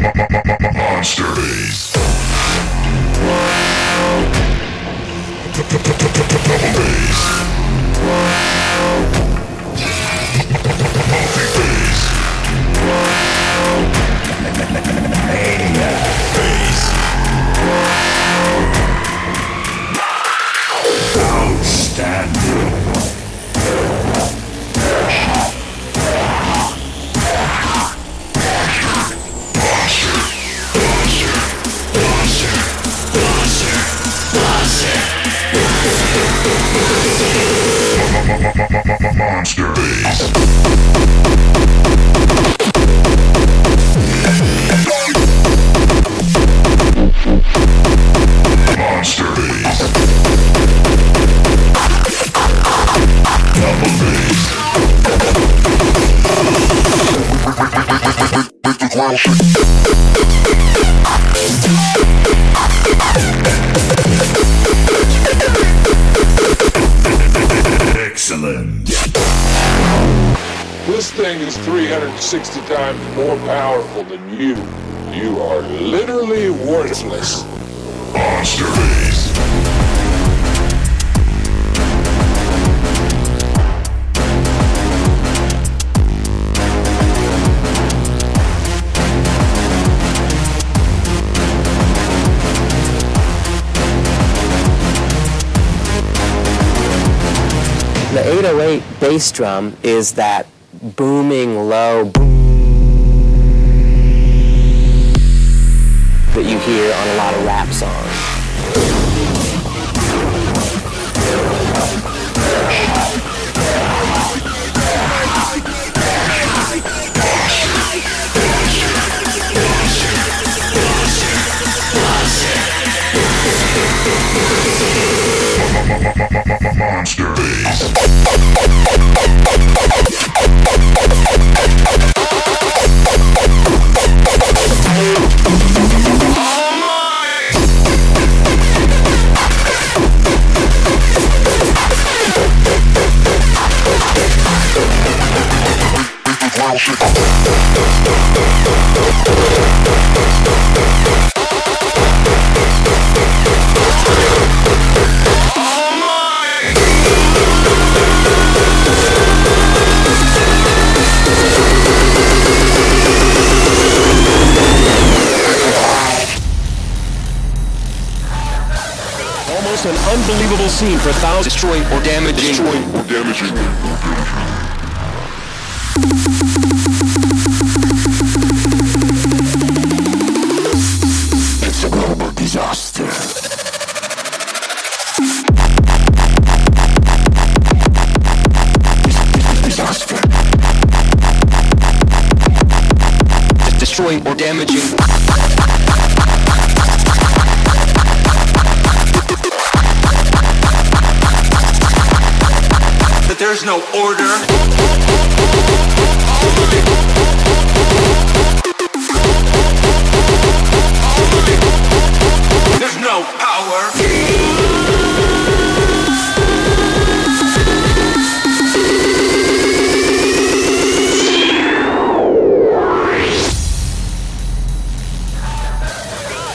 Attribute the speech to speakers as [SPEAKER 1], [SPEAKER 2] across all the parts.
[SPEAKER 1] Monster bass. Double. Outstanding. Monster bass. Monster bass. Double bass.
[SPEAKER 2] 360 times more powerful than you. You are literally worthless.
[SPEAKER 1] Monster bass.
[SPEAKER 3] The 808 bass drum is that booming low boom that you hear on a lot of rap songs.
[SPEAKER 1] Monster bass. Make the ground shake.
[SPEAKER 4] Almost an unbelievable scene for thousands destroying or damaging.
[SPEAKER 1] Destroying or damaging.
[SPEAKER 5] No order. There's no power.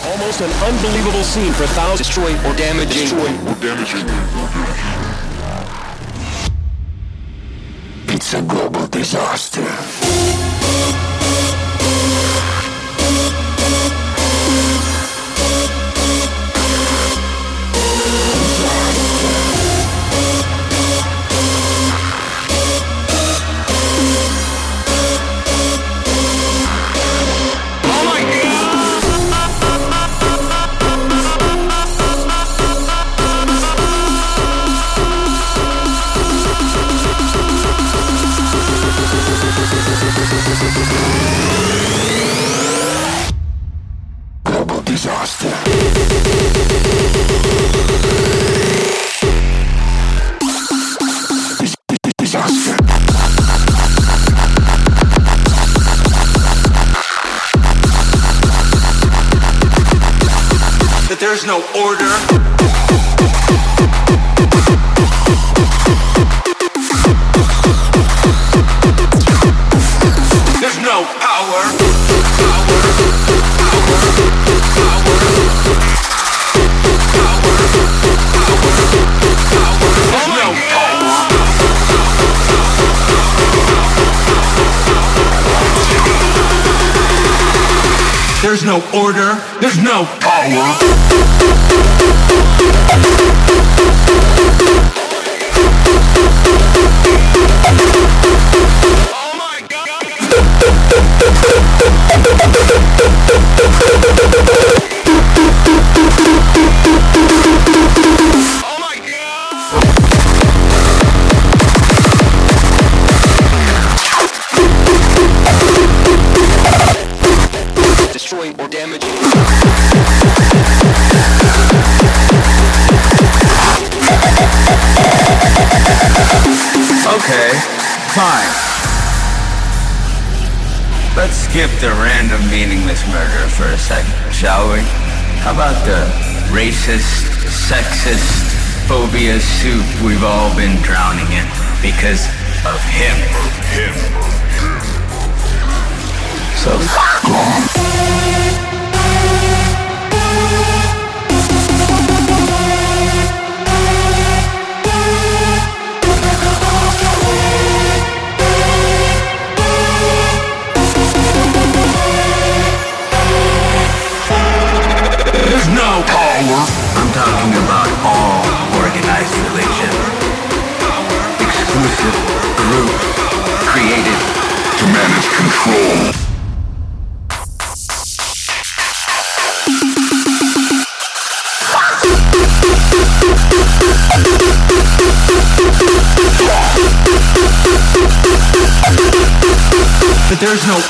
[SPEAKER 4] Almost an unbelievable scene for thousands destroying or damaging.
[SPEAKER 1] Destroying or damaging. Global
[SPEAKER 6] Fine. Let's skip the random meaningless murder for a second, shall we? How about the racist, sexist, phobia soup we've all been drowning in because of him? Him. So fuck off.
[SPEAKER 7] There's no power.
[SPEAKER 6] I'm talking about all organized religions. Exclusive group created
[SPEAKER 8] to manage control.
[SPEAKER 7] But there's no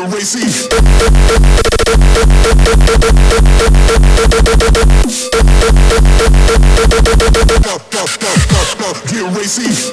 [SPEAKER 8] Get racy. Get racy.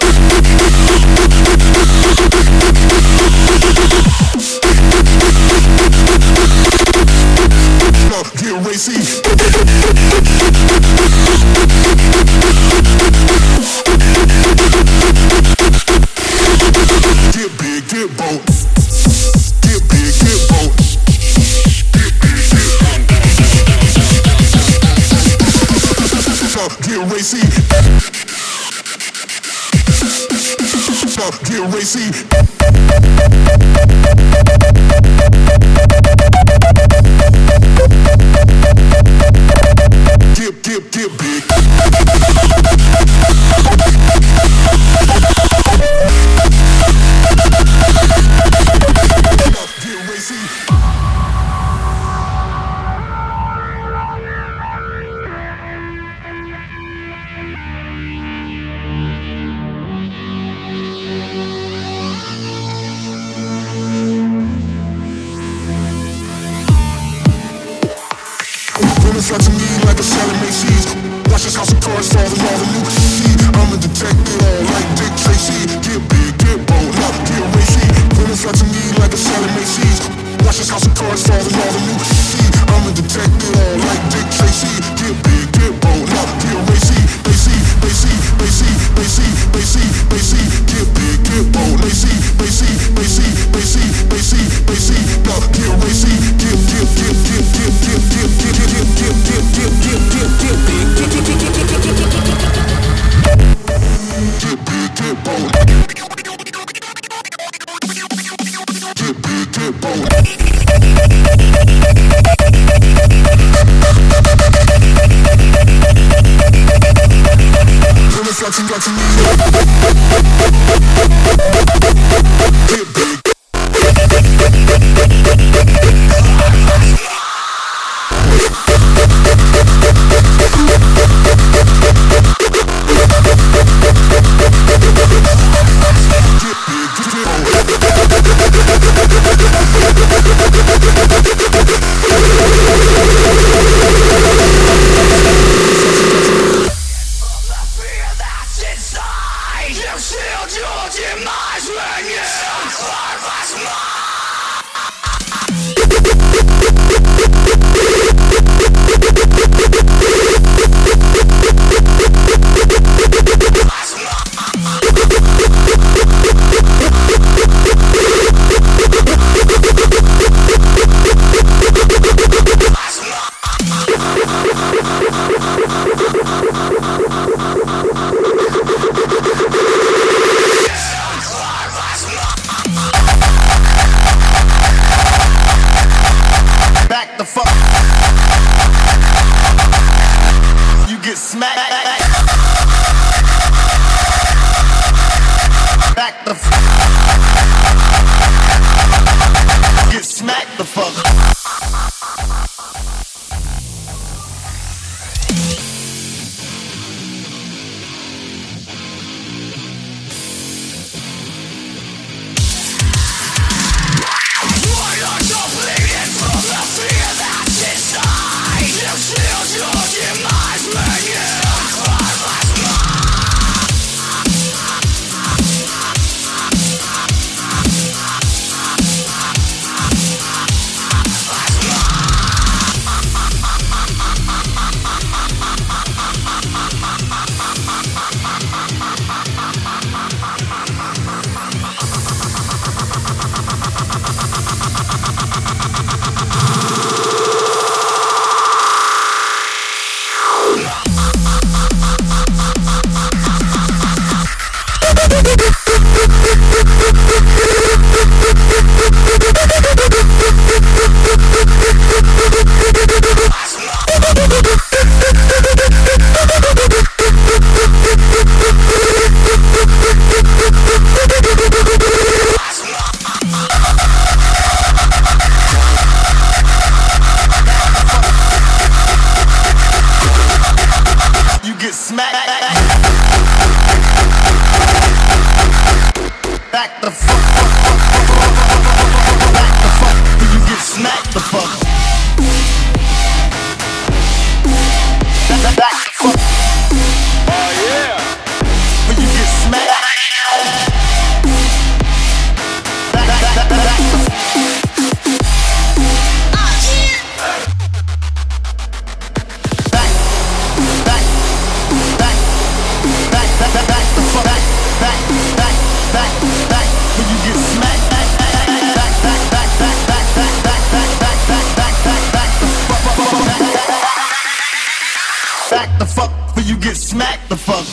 [SPEAKER 8] the
[SPEAKER 9] fuck or you get smacked the fuck.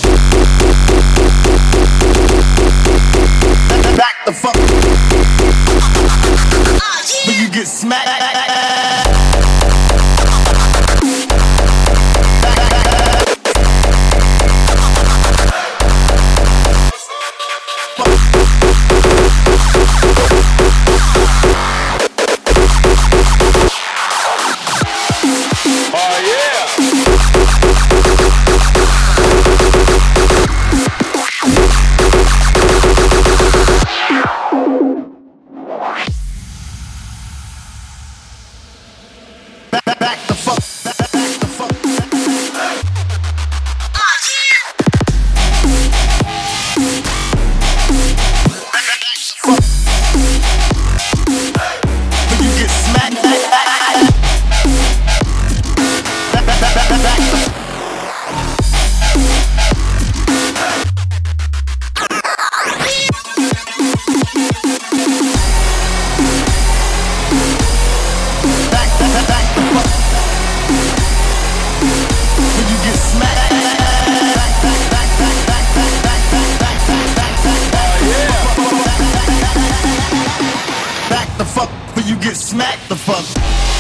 [SPEAKER 9] Back the fuck.
[SPEAKER 10] Ah,
[SPEAKER 9] but you get smacked. fuck, but you get smacked the fuck.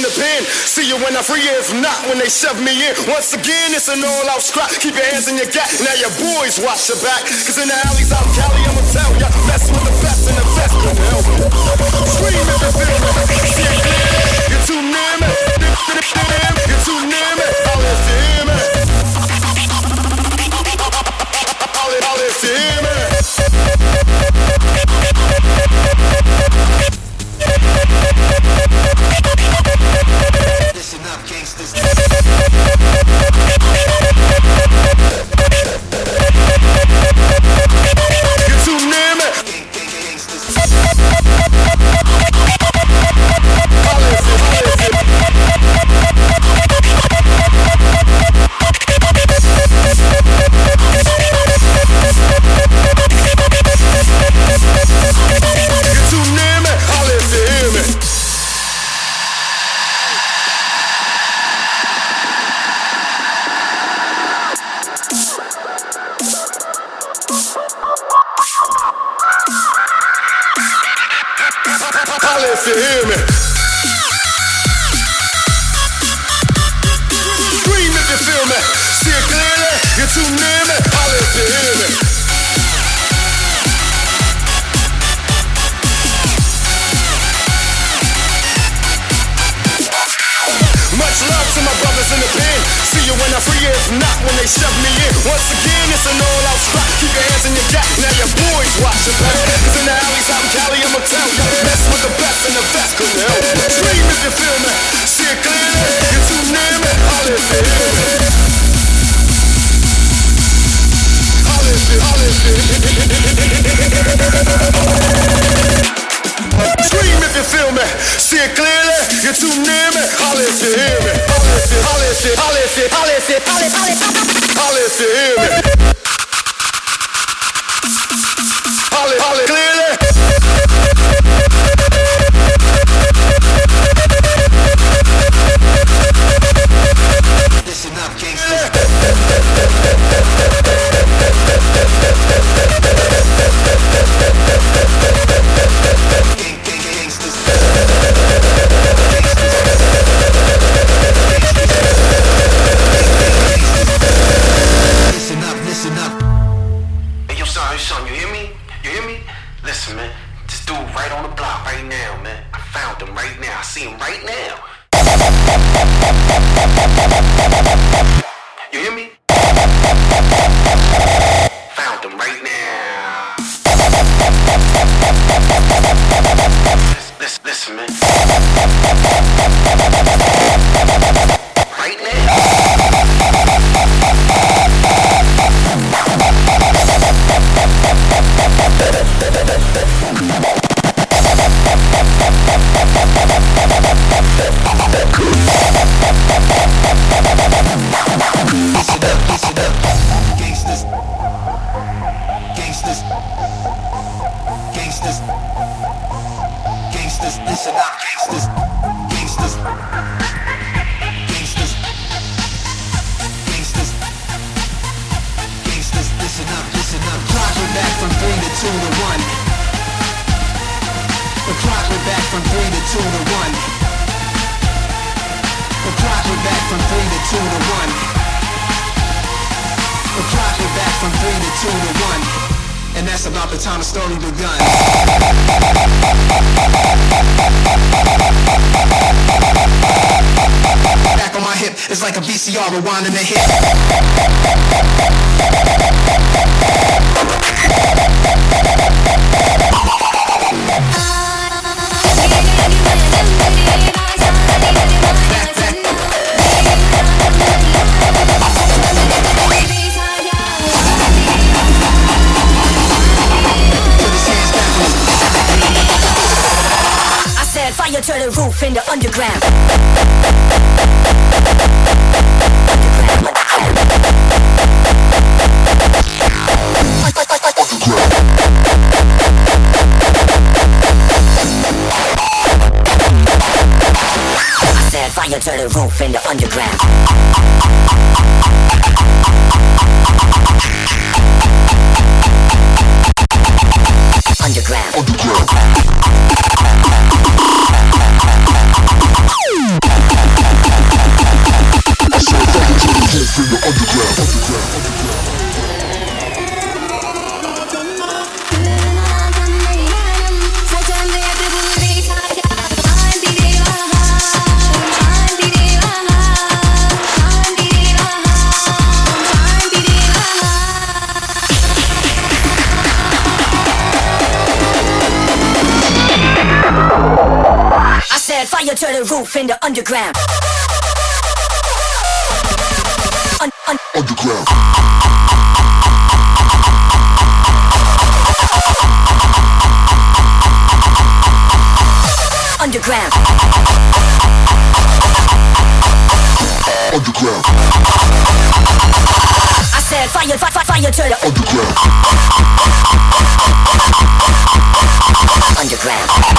[SPEAKER 11] in the pen. See you when I free you, if not when they shove me in. Once again, it's an all-out scrap. Keep your hands in your gap. Now your boys watch your back. Cause in the alleys out Cali, I'ma tell ya. Mess with the best and the best can help. Scream if you feel me. You're too near me. You're too near me. I'll let you hear me. I'll let you hear me.
[SPEAKER 12] two to one. The clock went back from three to two to one. The clock went back from three to two to one. The clock went back from three to two to one. And that's about the time the story begun. Back on my hip, it's like a VCR rewinding a hit.
[SPEAKER 13] I roof in the underground. I said fire the roof in the underground. Underground. underground. underground. Un- un-
[SPEAKER 8] underground.
[SPEAKER 13] Underground.
[SPEAKER 8] Underground.
[SPEAKER 13] I said fire, fire, fire, fire to the
[SPEAKER 8] underground.
[SPEAKER 13] Underground.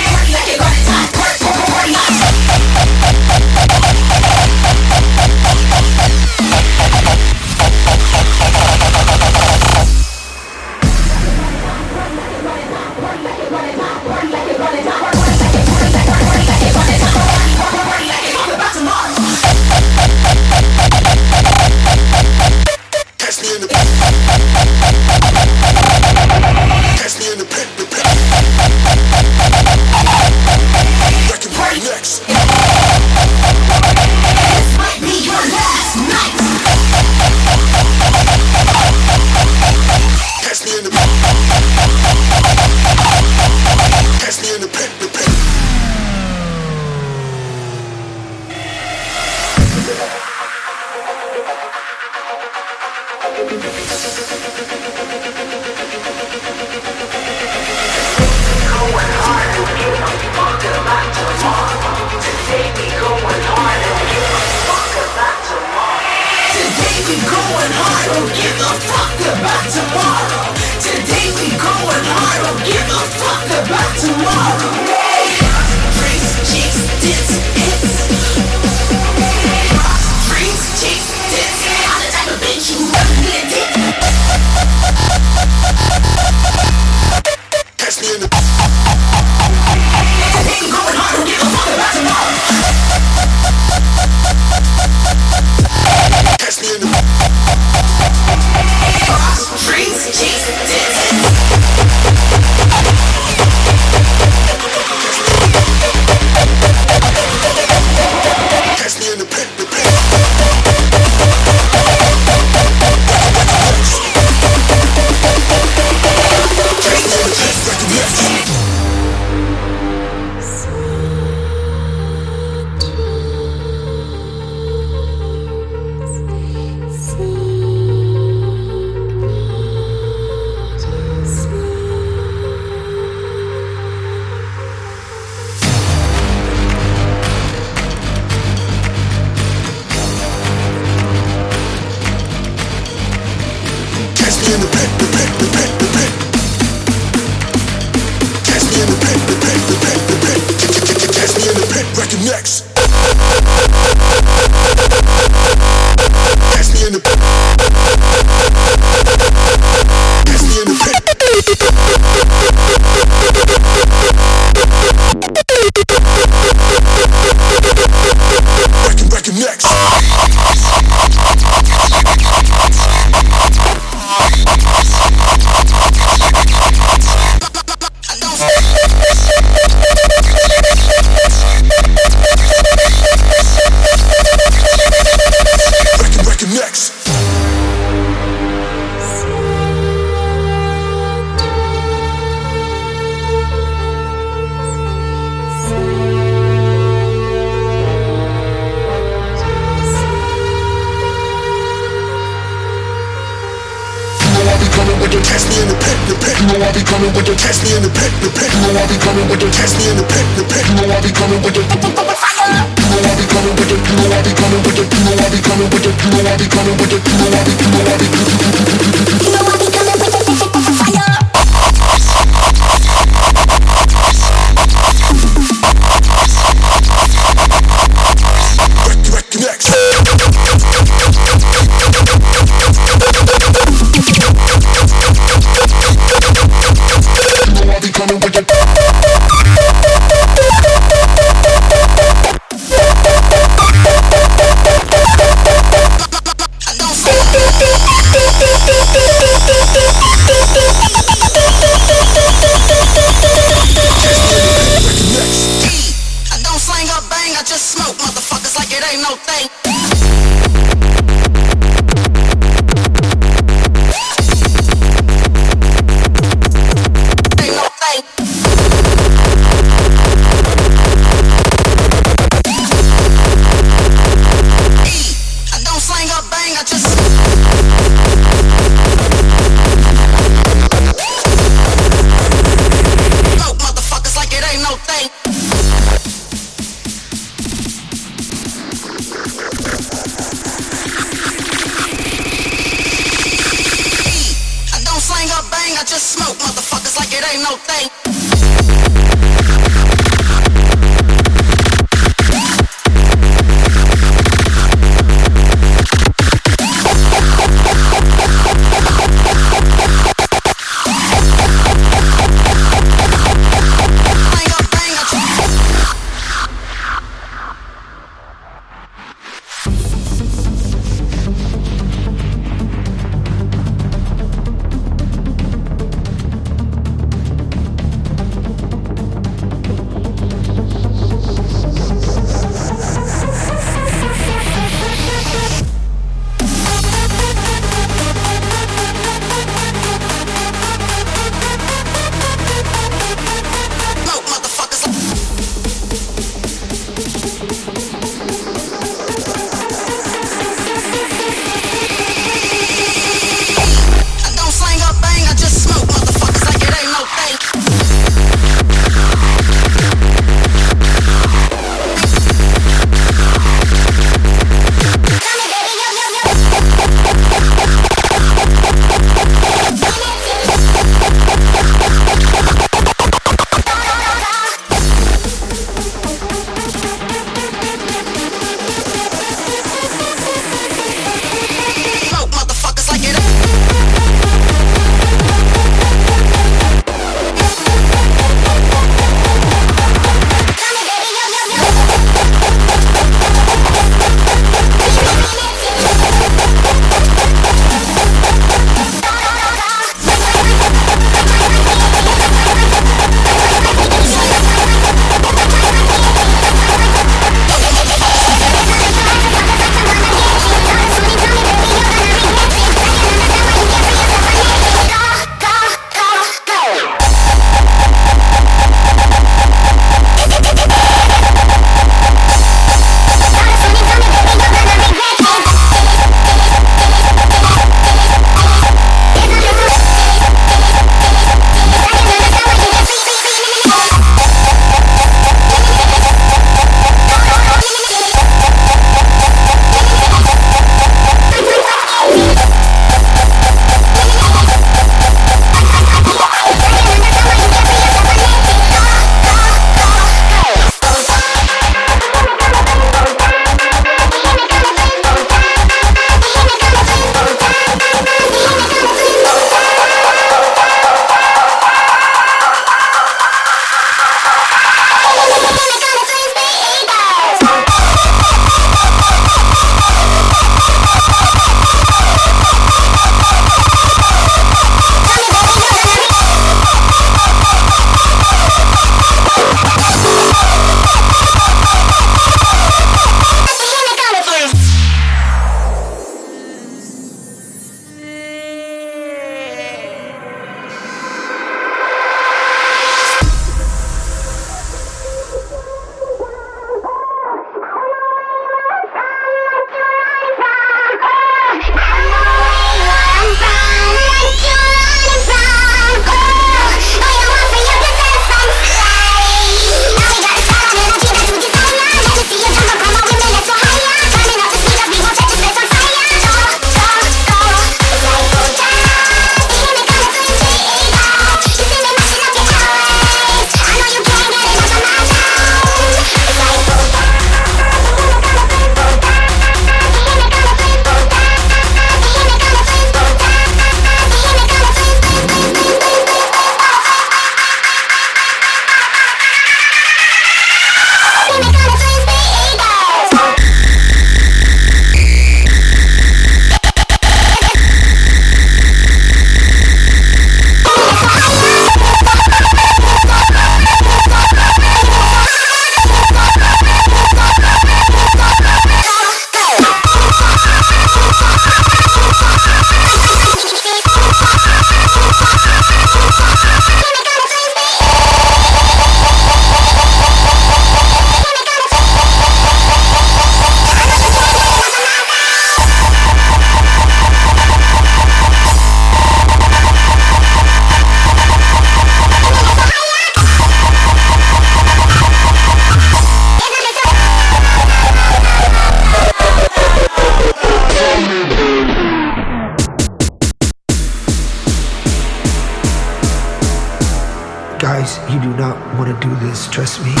[SPEAKER 14] Do this, trust me.